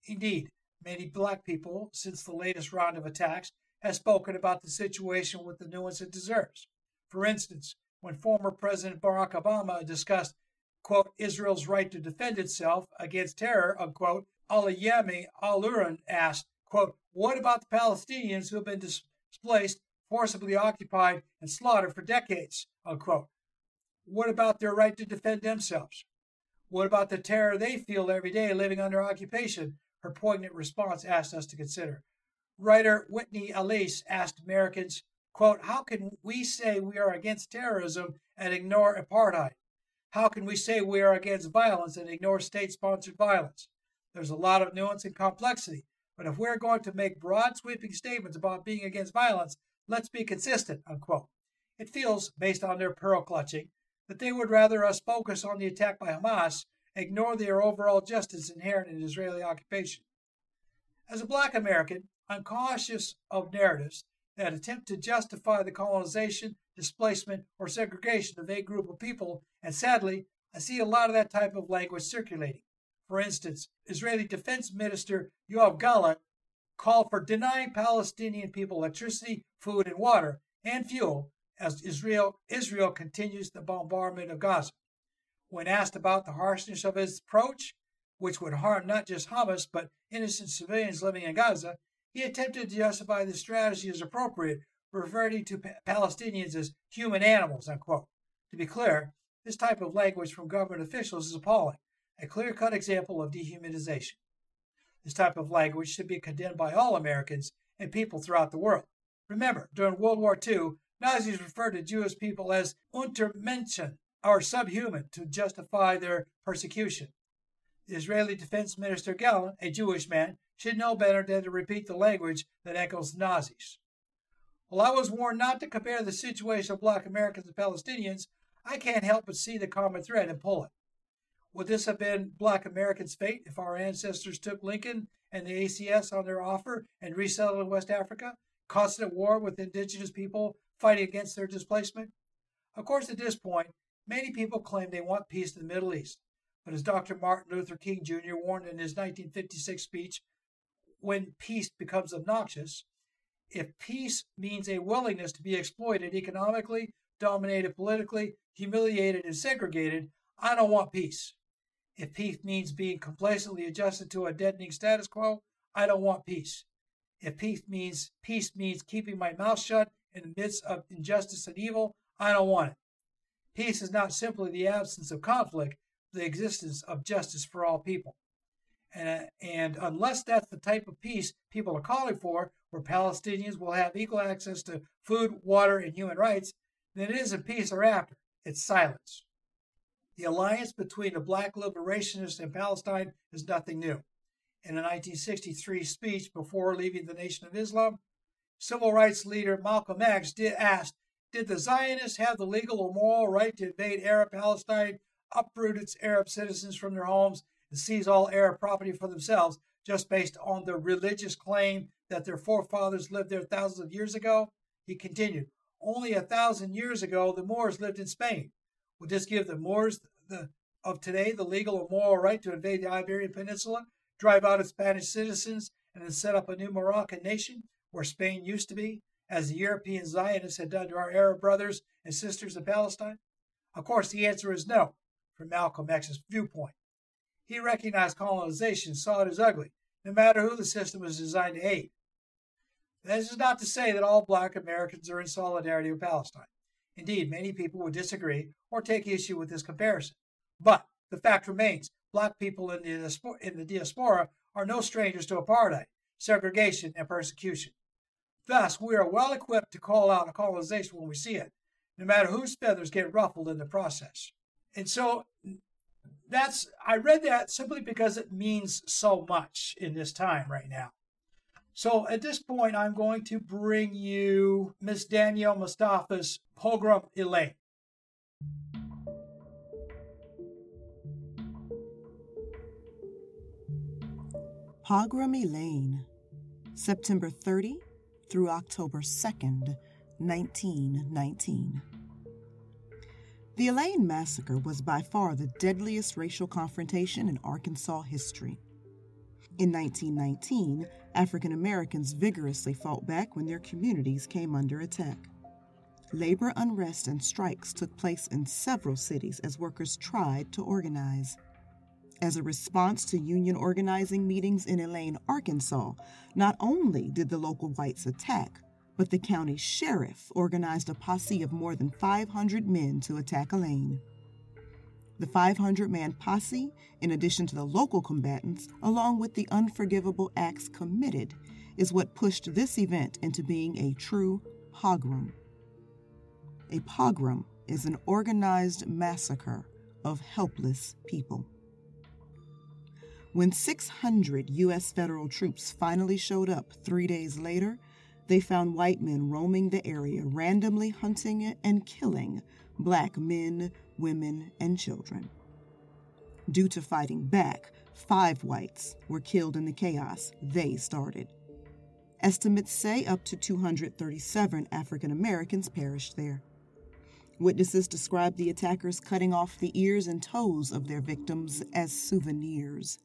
Indeed, many black people, since the latest round of attacks, have spoken about the situation with the nuance it deserves. For instance, when former President Barack Obama discussed quote, Israel's right to defend itself against terror, unquote, Alayemi Al-Uran asked, quote, what about the Palestinians who have been displaced, forcibly occupied, and slaughtered for decades, unquote? What about their right to defend themselves? What about the terror they feel every day living under occupation? Her poignant response asked us to consider. Writer Whitney Allice asked Americans, quote, How can we say we are against terrorism and ignore apartheid? How can we say we are against violence and ignore state sponsored violence? There's a lot of nuance and complexity, but if we're going to make broad sweeping statements about being against violence, let's be consistent, unquote. It feels, based on their pearl clutching, that they would rather us focus on the attack by Hamas, ignore their overall justice inherent in Israeli occupation. As a black American, I'm cautious of narratives that attempt to justify the colonization, displacement, or segregation of a group of people, and sadly, I see a lot of that type of language circulating. For instance, Israeli Defense Minister Yoav Gallant called for denying Palestinian people electricity, food, and water, and fuel as Israel, Israel continues the bombardment of Gaza. When asked about the harshness of his approach, which would harm not just Hamas but innocent civilians living in Gaza, he attempted to justify the strategy as appropriate, referring to Palestinians as human animals, unquote. To be clear, this type of language from government officials is appalling, a clear cut example of dehumanization. This type of language should be condemned by all Americans and people throughout the world. Remember, during World War II, Nazis referred to Jewish people as Untermenschen, or subhuman, to justify their persecution. The Israeli Defense Minister Gallant, a Jewish man, should know better than to repeat the language that echoes Nazis. While I was warned not to compare the situation of black Americans and Palestinians, I can't help but see the common thread and pull it. Would this have been black Americans' fate if our ancestors took Lincoln and the ACS on their offer and resettled in West Africa, constant war with indigenous people fighting against their displacement? Of course, at this point, many people claim they want peace in the Middle East. But as Dr. Martin Luther King Jr. warned in his 1956 speech, when peace becomes obnoxious, if peace means a willingness to be exploited economically, dominated politically, humiliated, and segregated, I don't want peace. If peace means being complacently adjusted to a deadening status quo, I don't want peace. If peace means peace means keeping my mouth shut in the midst of injustice and evil, I don't want it. Peace is not simply the absence of conflict, the existence of justice for all people. And, uh, and unless that's the type of peace people are calling for, where Palestinians will have equal access to food, water, and human rights, then it isn't peace or after, it's silence. The alliance between the black liberationists and Palestine is nothing new. In a 1963 speech before leaving the Nation of Islam, civil rights leader Malcolm X did ask, Did the Zionists have the legal or moral right to invade Arab Palestine uproot its Arab citizens from their homes and seize all Arab property for themselves just based on the religious claim that their forefathers lived there thousands of years ago? He continued, Only a thousand years ago, the Moors lived in Spain. Would this give the Moors the, of today the legal or moral right to invade the Iberian Peninsula, drive out its Spanish citizens, and then set up a new Moroccan nation where Spain used to be, as the European Zionists had done to our Arab brothers and sisters in Palestine? Of course, the answer is no, from Malcolm X's viewpoint. He recognized colonization, saw it as ugly, no matter who the system was designed to aid. This is not to say that all black Americans are in solidarity with Palestine. Indeed, many people would disagree or take issue with this comparison. But the fact remains black people in the, in the diaspora are no strangers to apartheid, segregation, and persecution. Thus, we are well equipped to call out a colonization when we see it, no matter whose feathers get ruffled in the process. And so that's I read that simply because it means so much in this time right now. So at this point, I'm going to bring you Miss Danielle Mustafa's Pogrom Elaine. Pogrom Elaine, September 30 through October 2nd, 1919. The Elaine Massacre was by far the deadliest racial confrontation in Arkansas history. In 1919, African Americans vigorously fought back when their communities came under attack. Labor unrest and strikes took place in several cities as workers tried to organize. As a response to union organizing meetings in Elaine, Arkansas, not only did the local whites attack, but the county sheriff organized a posse of more than 500 men to attack Elaine. The 500 man posse, in addition to the local combatants, along with the unforgivable acts committed, is what pushed this event into being a true pogrom. A pogrom is an organized massacre of helpless people. When 600 U.S. federal troops finally showed up three days later, they found white men roaming the area, randomly hunting and killing black men, women, and children. Due to fighting back, five whites were killed in the chaos they started. Estimates say up to 237 African Americans perished there. Witnesses describe the attackers cutting off the ears and toes of their victims as souvenirs.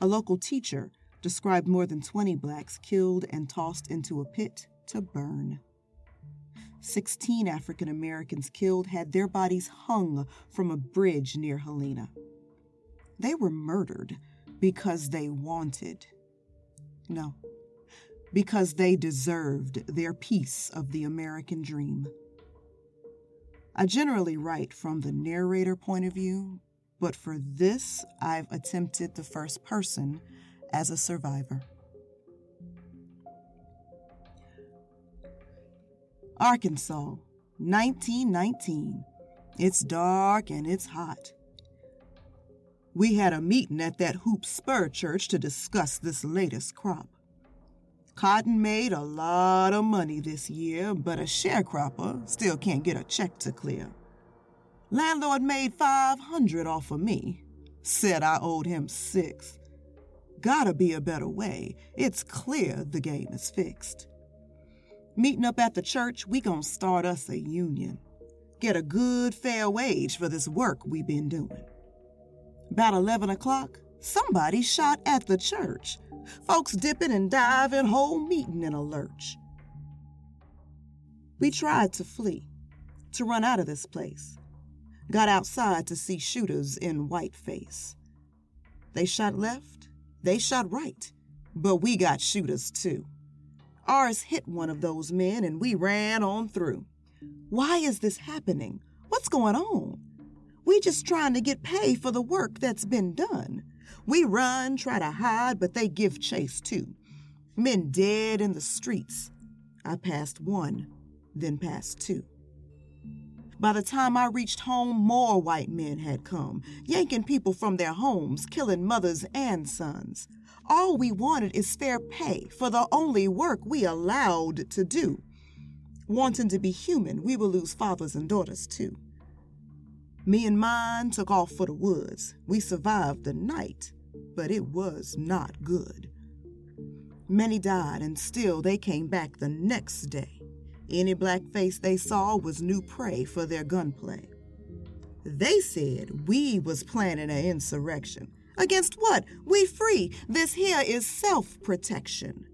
A local teacher described more than 20 blacks killed and tossed into a pit to burn. 16 African Americans killed had their bodies hung from a bridge near Helena. They were murdered because they wanted. No, because they deserved their piece of the American dream. I generally write from the narrator point of view, but for this, I've attempted the first person as a survivor. Arkansas, 1919. It's dark and it's hot. We had a meeting at that Hoop Spur Church to discuss this latest crop. Cotton made a lot of money this year, but a sharecropper still can't get a check to clear. Landlord made 500 off of me. Said I owed him six. Gotta be a better way. It's clear the game is fixed. Meeting up at the church, we gonna start us a union. Get a good, fair wage for this work we been doing. About 11 o'clock, somebody shot at the church. Folks dipping and diving, whole meeting in a lurch. We tried to flee, to run out of this place. Got outside to see shooters in white face. They shot left, they shot right, but we got shooters too. Ours hit one of those men and we ran on through. Why is this happening? What's going on? We just trying to get paid for the work that's been done. We run, try to hide, but they give chase too. Men dead in the streets. I passed one, then passed two. By the time I reached home, more white men had come, yanking people from their homes, killing mothers and sons. All we wanted is fair pay for the only work we allowed to do. Wanting to be human, we will lose fathers and daughters too. Me and mine took off for the woods. We survived the night, but it was not good. Many died, and still they came back the next day. Any black face they saw was new prey for their gunplay. They said we was planning an insurrection. Against what? We free. This here is self-protection.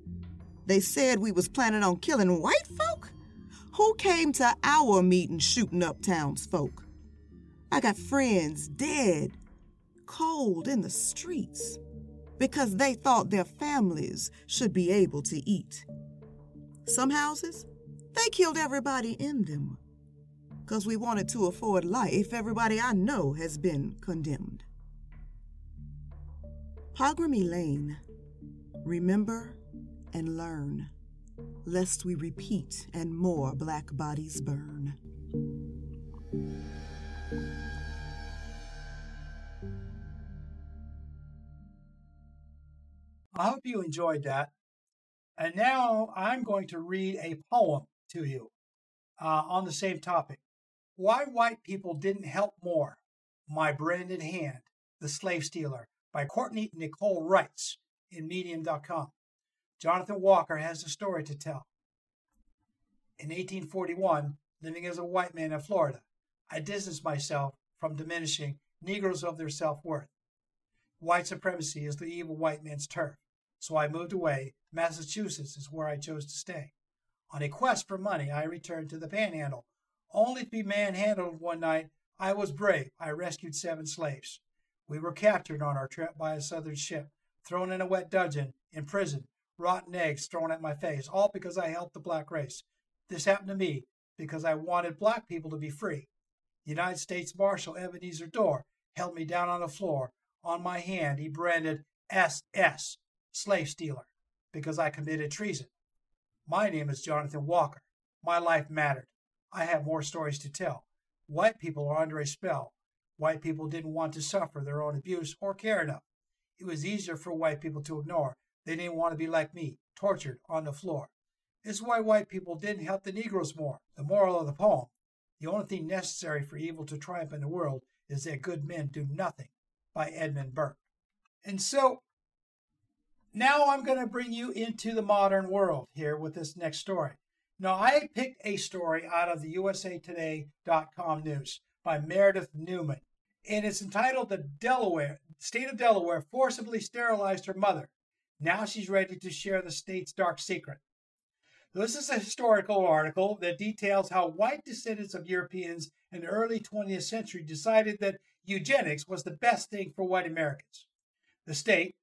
They said we was planning on killing white folk? Who came to our meeting shooting up townsfolk? I got friends dead, cold in the streets, because they thought their families should be able to eat. Some houses, they killed everybody in them because we wanted to afford life. Everybody I know has been condemned. Pogrom Elaine, remember and learn, lest we repeat and more black bodies burn. I hope you enjoyed that. And now I'm going to read a poem to you uh, on the same topic. Why White People Didn't Help More My Branded Hand, The Slave Stealer by Courtney Nicole Wrights in Medium.com. Jonathan Walker has a story to tell. In 1841, living as a white man in Florida, I distanced myself from diminishing Negroes of their self worth. White supremacy is the evil white man's turf, so I moved away. Massachusetts is where I chose to stay. On a quest for money, I returned to the panhandle. Only to be manhandled one night, I was brave. I rescued seven slaves. We were captured on our trip by a southern ship, thrown in a wet dungeon, imprisoned, rotten eggs thrown at my face, all because I helped the black race. This happened to me because I wanted black people to be free. The United States Marshal Ebenezer Dorr held me down on the floor. On my hand, he branded SS, slave stealer, because I committed treason. My name is Jonathan Walker. My life mattered. I have more stories to tell. White people are under a spell. White people didn't want to suffer their own abuse or care enough. It was easier for white people to ignore. They didn't want to be like me, tortured on the floor. This is why white people didn't help the Negroes more. The moral of the poem The only thing necessary for evil to triumph in the world is that good men do nothing, by Edmund Burke. And so now I'm going to bring you into the modern world here with this next story. Now, I picked a story out of the USAToday.com news by Meredith Newman, and it's entitled The Delaware State of Delaware Forcibly Sterilized Her Mother. Now she's ready to share the state's dark secret. This is a historical article that details how white descendants of Europeans in the early 20th century decided that eugenics was the best thing for white Americans. The state,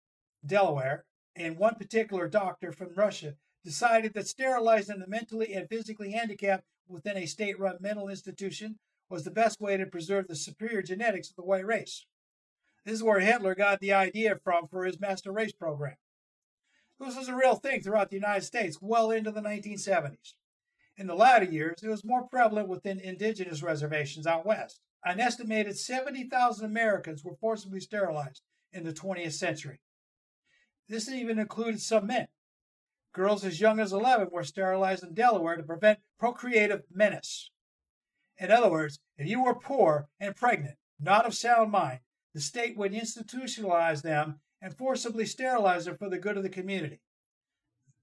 Delaware, and one particular doctor from Russia decided that sterilizing the mentally and physically handicapped within a state run mental institution was the best way to preserve the superior genetics of the white race. This is where Hitler got the idea from for his master race program. This was a real thing throughout the United States well into the 1970s. In the latter years, it was more prevalent within indigenous reservations out west. An estimated 70,000 Americans were forcibly sterilized in the 20th century. This even included some men. Girls as young as 11 were sterilized in Delaware to prevent procreative menace. In other words, if you were poor and pregnant, not of sound mind, the state would institutionalize them and forcibly sterilize them for the good of the community.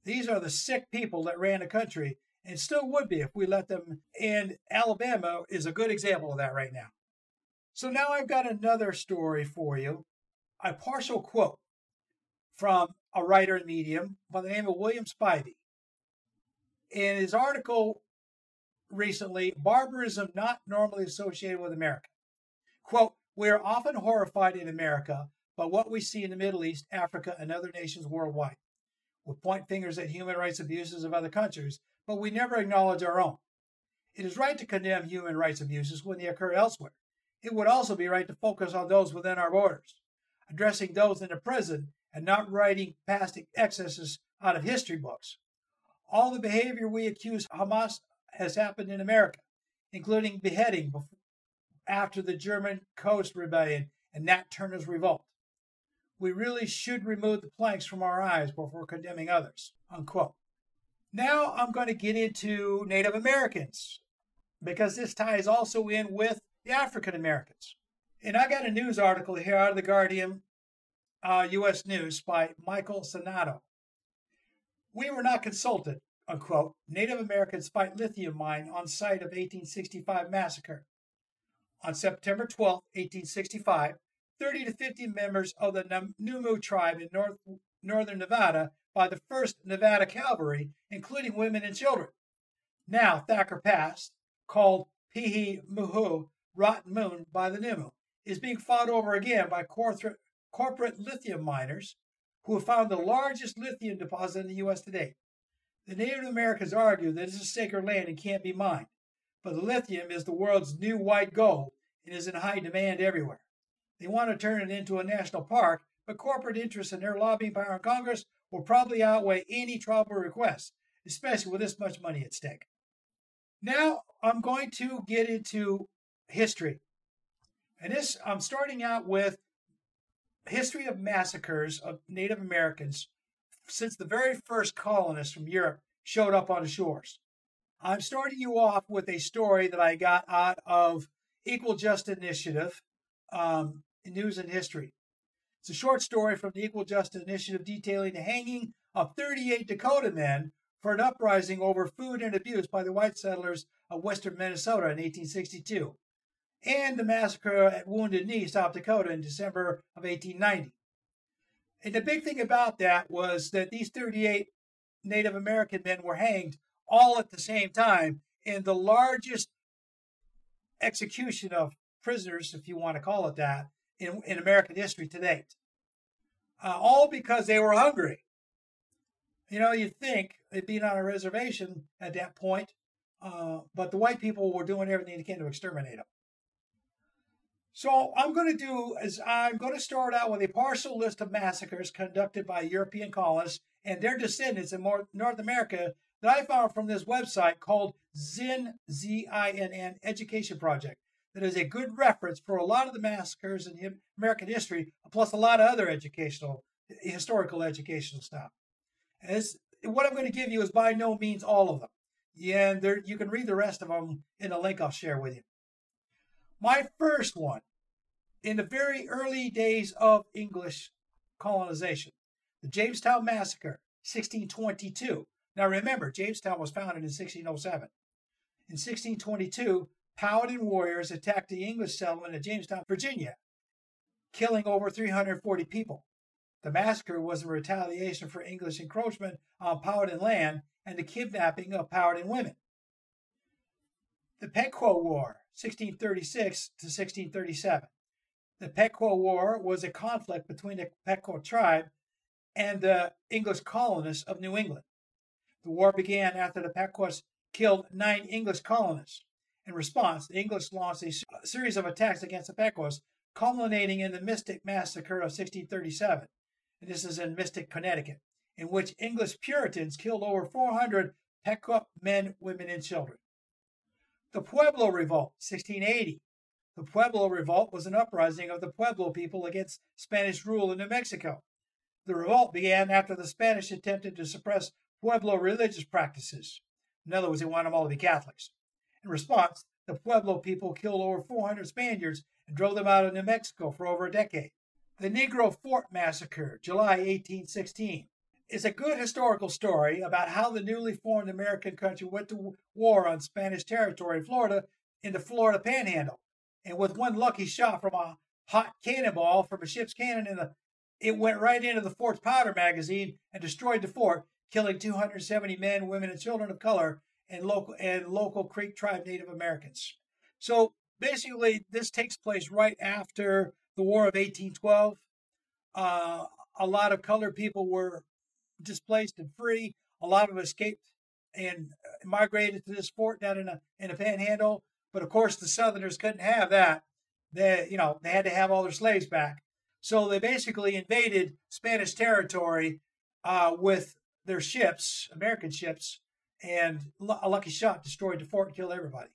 These are the sick people that ran the country and still would be if we let them. And Alabama is a good example of that right now. So now I've got another story for you, a partial quote from a writer in Medium by the name of William Spivey. In his article recently, Barbarism Not Normally Associated with America. Quote, We are often horrified in America by what we see in the Middle East, Africa, and other nations worldwide. We point fingers at human rights abuses of other countries, but we never acknowledge our own. It is right to condemn human rights abuses when they occur elsewhere. It would also be right to focus on those within our borders. Addressing those in the present and not writing past excesses out of history books. All the behavior we accuse Hamas has happened in America, including beheading after the German Coast Rebellion and Nat Turner's revolt. We really should remove the planks from our eyes before condemning others. Unquote. Now I'm going to get into Native Americans because this ties also in with the African Americans. And I got a news article here out of the Guardian uh, U.S. News by Michael Sainato. We were not consulted, unquote. Native Americans fight lithium mine on site of 1865 massacre. On September 12, 1865, 30 to 50 members of the Numu tribe in north, northern Nevada by the 1st Nevada Cavalry, including women and children. Now Thacker Pass, called Peehee Mu'huh, Rotten Moon by the Numu, is being fought over again by corporate lithium miners who have found the largest lithium deposit in the U.S. today. The Native Americans argue that this is sacred land and can't be mined, but the lithium is the world's new white gold and is in high demand everywhere. They want to turn it into a national park, but corporate interests and their lobbying power in Congress will probably outweigh any tribal requests, especially with this much money at stake. Now I'm going to get into history. And this I'm starting out with history of massacres of Native Americans since the very first colonists from Europe showed up on the shores. I'm starting you off with a story that I got out of Equal Justice Initiative, um, News and History. It's a short story from the Equal Justice Initiative detailing the hanging of 38 Dakota men for an uprising over food and abuse by the white settlers of western Minnesota in 1862, and the massacre at Wounded Knee, South Dakota in December of 1890. And the big thing about that was that these 38 Native American men were hanged all at the same time in the largest execution of prisoners, if you want to call it that, in, in American history to date. Uh, all because they were hungry. You know, you'd think they'd been on a reservation at that point, uh, but the white people were doing everything they can to exterminate them. So I'm going to do is I'm going to start out with a partial list of massacres conducted by European colonists and their descendants in North America that I found from this website called Zinn Z-I-N-N Education Project. That is a good reference for a lot of the massacres in American history, plus a lot of other educational, historical educational stuff. As what I'm going to give you is by no means all of them. Yeah, and there, you can read the rest of them in a link I'll share with you. My first one, in the very early days of English colonization, the Jamestown Massacre, 1622. Now remember, Jamestown was founded in 1607. In 1622, Powhatan warriors attacked the English settlement at Jamestown, Virginia, killing over 340 people. The massacre was a retaliation for English encroachment on Powhatan land and the kidnapping of Powhatan women. The Pequot War, 1636 to 1637. The Pequot War was a conflict between the Pequot tribe and the English colonists of New England. The war began after the Pequots killed nine English colonists. In response, the English launched a series of attacks against the Pequots, culminating in the Mystic Massacre of 1637 and this is in Mystic, Connecticut, in which English Puritans killed over 400 Pequot men, women, and children. The Pueblo Revolt, 1680. The Pueblo Revolt was an uprising of the Pueblo people against Spanish rule in New Mexico. The revolt began after the Spanish attempted to suppress Pueblo religious practices. In other words, they wanted them all to be Catholics. In response, the Pueblo people killed over 400 Spaniards and drove them out of New Mexico for over a decade. The Negro Fort Massacre, July 1816, is a good historical story about how the newly formed American country went to war on Spanish territory in Florida in the Florida Panhandle. And with one lucky shot from a hot cannonball from a ship's cannon in the it went right into the fort's powder magazine and destroyed the fort, killing 270 men, women, and children of color and local and local Creek tribe Native Americans. So basically, this takes place right after the War of 1812. Uh, a lot of colored people were displaced and free. A lot of them escaped and uh, migrated to this fort down in a in a panhandle. But of course, the Southerners couldn't have that. They, you know, they had to have all their slaves back. So they basically invaded Spanish territory uh, with their ships, American ships, and a lucky shot destroyed the fort and killed everybody.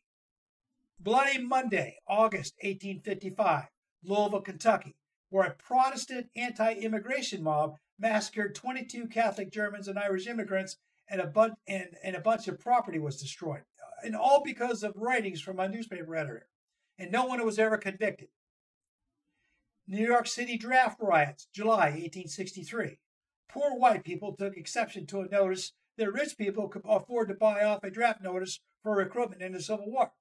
Bloody Monday, August 1855. Louisville, Kentucky, where a Protestant anti immigration mob massacred 22 Catholic Germans and Irish immigrants, and a, bu- and, and a bunch of property was destroyed. And all because of writings from a newspaper editor. and no one was ever convicted. New York City draft riots, July 1863. Poor white people took exception to a notice that rich people could afford to buy off a draft notice for recruitment in the Civil War.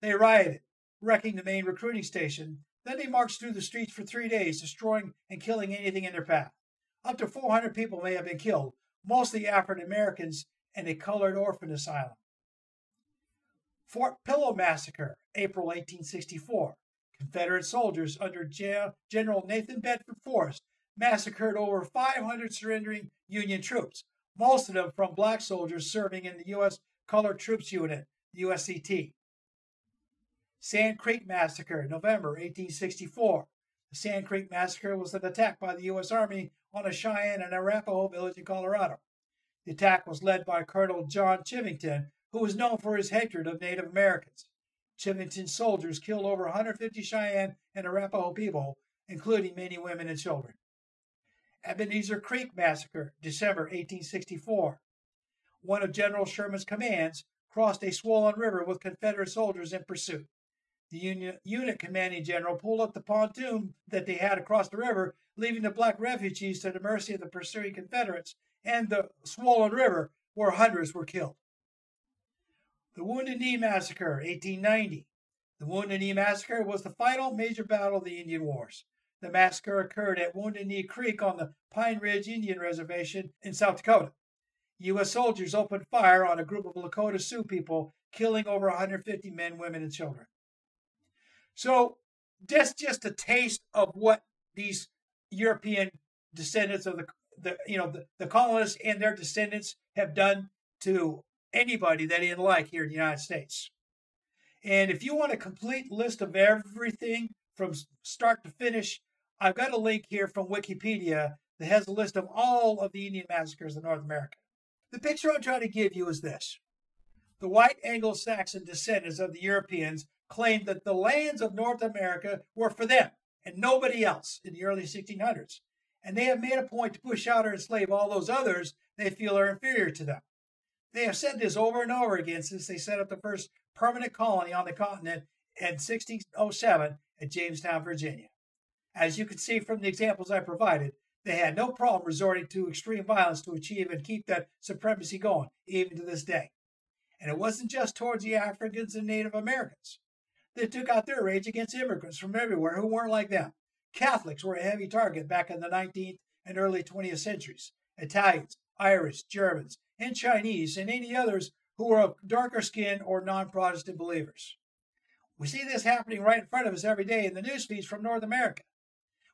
They rioted, wrecking the main recruiting station. Then they marched through the streets for three days, destroying and killing anything in their path. Up to 400 people may have been killed, mostly African Americans, in a colored orphan asylum. Fort Pillow Massacre, April 1864. Confederate soldiers under General Nathan Bedford Forrest massacred over 500 surrendering Union troops, most of them from black soldiers serving in the U.S. Colored Troops Unit, the USCT. Sand Creek Massacre, November 1864. The Sand Creek Massacre was an attack by the U.S. Army on a Cheyenne and Arapaho village in Colorado. The attack was led by Colonel John Chivington, who was known for his hatred of Native Americans. Chivington's soldiers killed over 150 Cheyenne and Arapaho people, including many women and children. Ebenezer Creek Massacre, December 1864. One of General Sherman's commands crossed a swollen river with Confederate soldiers in pursuit. The Union, unit commanding general pulled up the pontoon that they had across the river, leaving the black refugees to the mercy of the pursuing Confederates and the swollen river, where hundreds were killed. The Wounded Knee Massacre, 1890. The Wounded Knee Massacre was the final major battle of the Indian Wars. The massacre occurred at Wounded Knee Creek on the Pine Ridge Indian Reservation in South Dakota. U.S. soldiers opened fire on a group of Lakota Sioux people, killing over 150 men, women, and children. So that's just a taste of what these European descendants of the, the you know the, the colonists and their descendants have done to anybody that didn't like here in the United States. And if you want a complete list of everything from start to finish, I've got a link here from Wikipedia that has a list of all of the Indian massacres in North America. The picture I'm trying to give you is this. The white Anglo Saxon descendants of the Europeans claimed that the lands of North America were for them and nobody else in the early 1600s. And they have made a point to push out or enslave all those others they feel are inferior to them. They have said this over and over again since they set up the first permanent colony on the continent in 1607 at Jamestown, Virginia. As you can see from the examples I provided, they had no problem resorting to extreme violence to achieve and keep that supremacy going, even to this day. And it wasn't just towards the Africans and Native Americans. They took out their rage against immigrants from everywhere who weren't like them. Catholics were a heavy target back in the 19th and early 20th centuries. Italians, Irish, Germans, and Chinese, and any others who are of darker skin or non Protestant believers. We see this happening right in front of us every day in the news feeds from North America.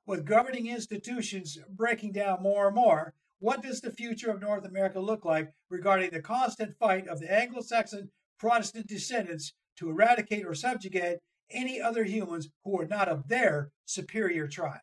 With governing institutions breaking down more and more, what does the future of North America look like regarding the constant fight of the Anglo Saxon Protestant descendants to eradicate or subjugate any other humans who are not of their superior tribe?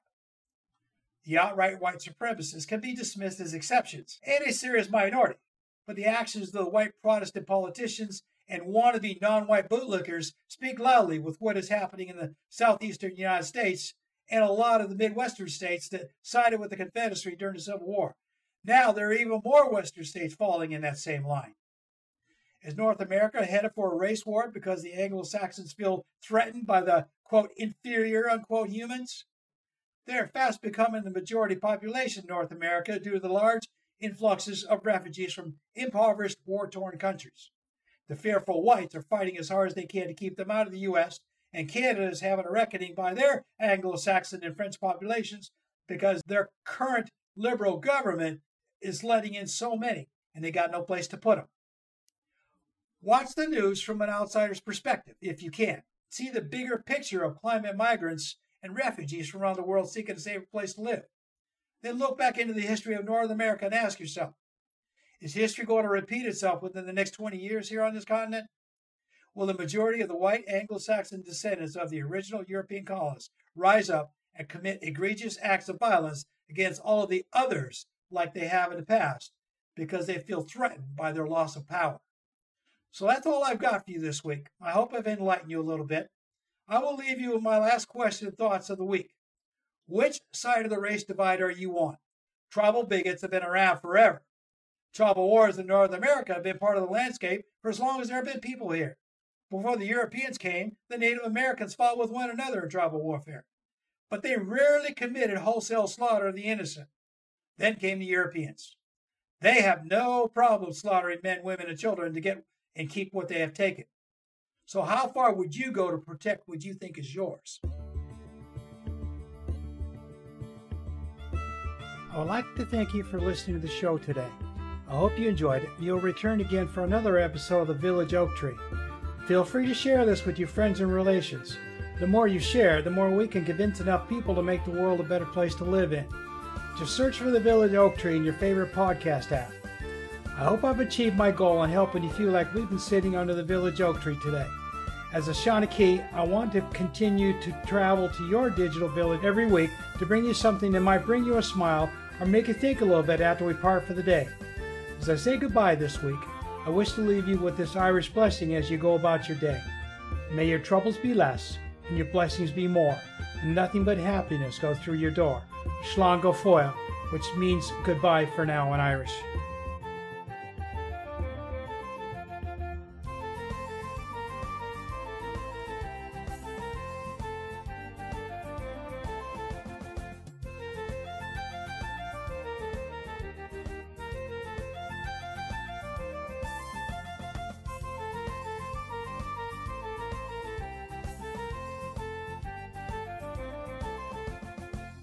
The outright white supremacists can be dismissed as exceptions and a serious minority but the actions of the white Protestant politicians and wannabe non white bootlickers speak loudly with what is happening in the southeastern United States and a lot of the Midwestern states that sided with the Confederacy during the Civil War. Now there are even more Western states falling in that same line. Is North America headed for a race war because the Anglo Saxons feel threatened by the quote inferior unquote humans? They are fast becoming the majority population in North America due to the large influxes of refugees from impoverished, war torn countries. The fearful whites are fighting as hard as they can to keep them out of the U.S., and Canada is having a reckoning by their Anglo Saxon and French populations because their current liberal government is letting in so many, and they got no place to put them. Watch the news from an outsider's perspective, if you can. See the bigger picture of climate migrants and refugees from around the world seeking a safer place to live. Then look back into the history of North America and ask yourself is history going to repeat itself within the next 20 years here on this continent? Will the majority of the white Anglo Saxon descendants of the original European colonists rise up and commit egregious acts of violence against all of the others like they have in the past because they feel threatened by their loss of power? So that's all I've got for you this week. I hope I've enlightened you a little bit. I will leave you with my last question and thoughts of the week. Which side of the race divide are you on? Tribal bigots have been around forever. Tribal wars in North America have been part of the landscape for as long as there have been people here. Before the Europeans came, the Native Americans fought with one another in tribal warfare, but they rarely committed wholesale slaughter of the innocent. Then came the Europeans. They have no problem slaughtering men, women, and children to get and keep what they have taken. So, how far would you go to protect what you think is yours? I would like to thank you for listening to the show today. I hope you enjoyed it. You'll return again for another episode of the Village Oak Tree. Feel free to share this with your friends and relations. The more you share, the more we can convince enough people to make the world a better place to live in. Just search for the Village Oak Tree in your favorite podcast app. I hope I've achieved my goal in helping you feel like we've been sitting under the Village Oak Tree today. As a seanchaí, I want to continue to travel to your digital village every week to bring you something that might bring you a smile or make you think a little bit after we part for the day. As I say goodbye this week, I wish to leave you with this Irish blessing as you go about your day. May your troubles be less and your blessings be more, and nothing but happiness go through your door. Slán go fóill, which means goodbye for now in Irish.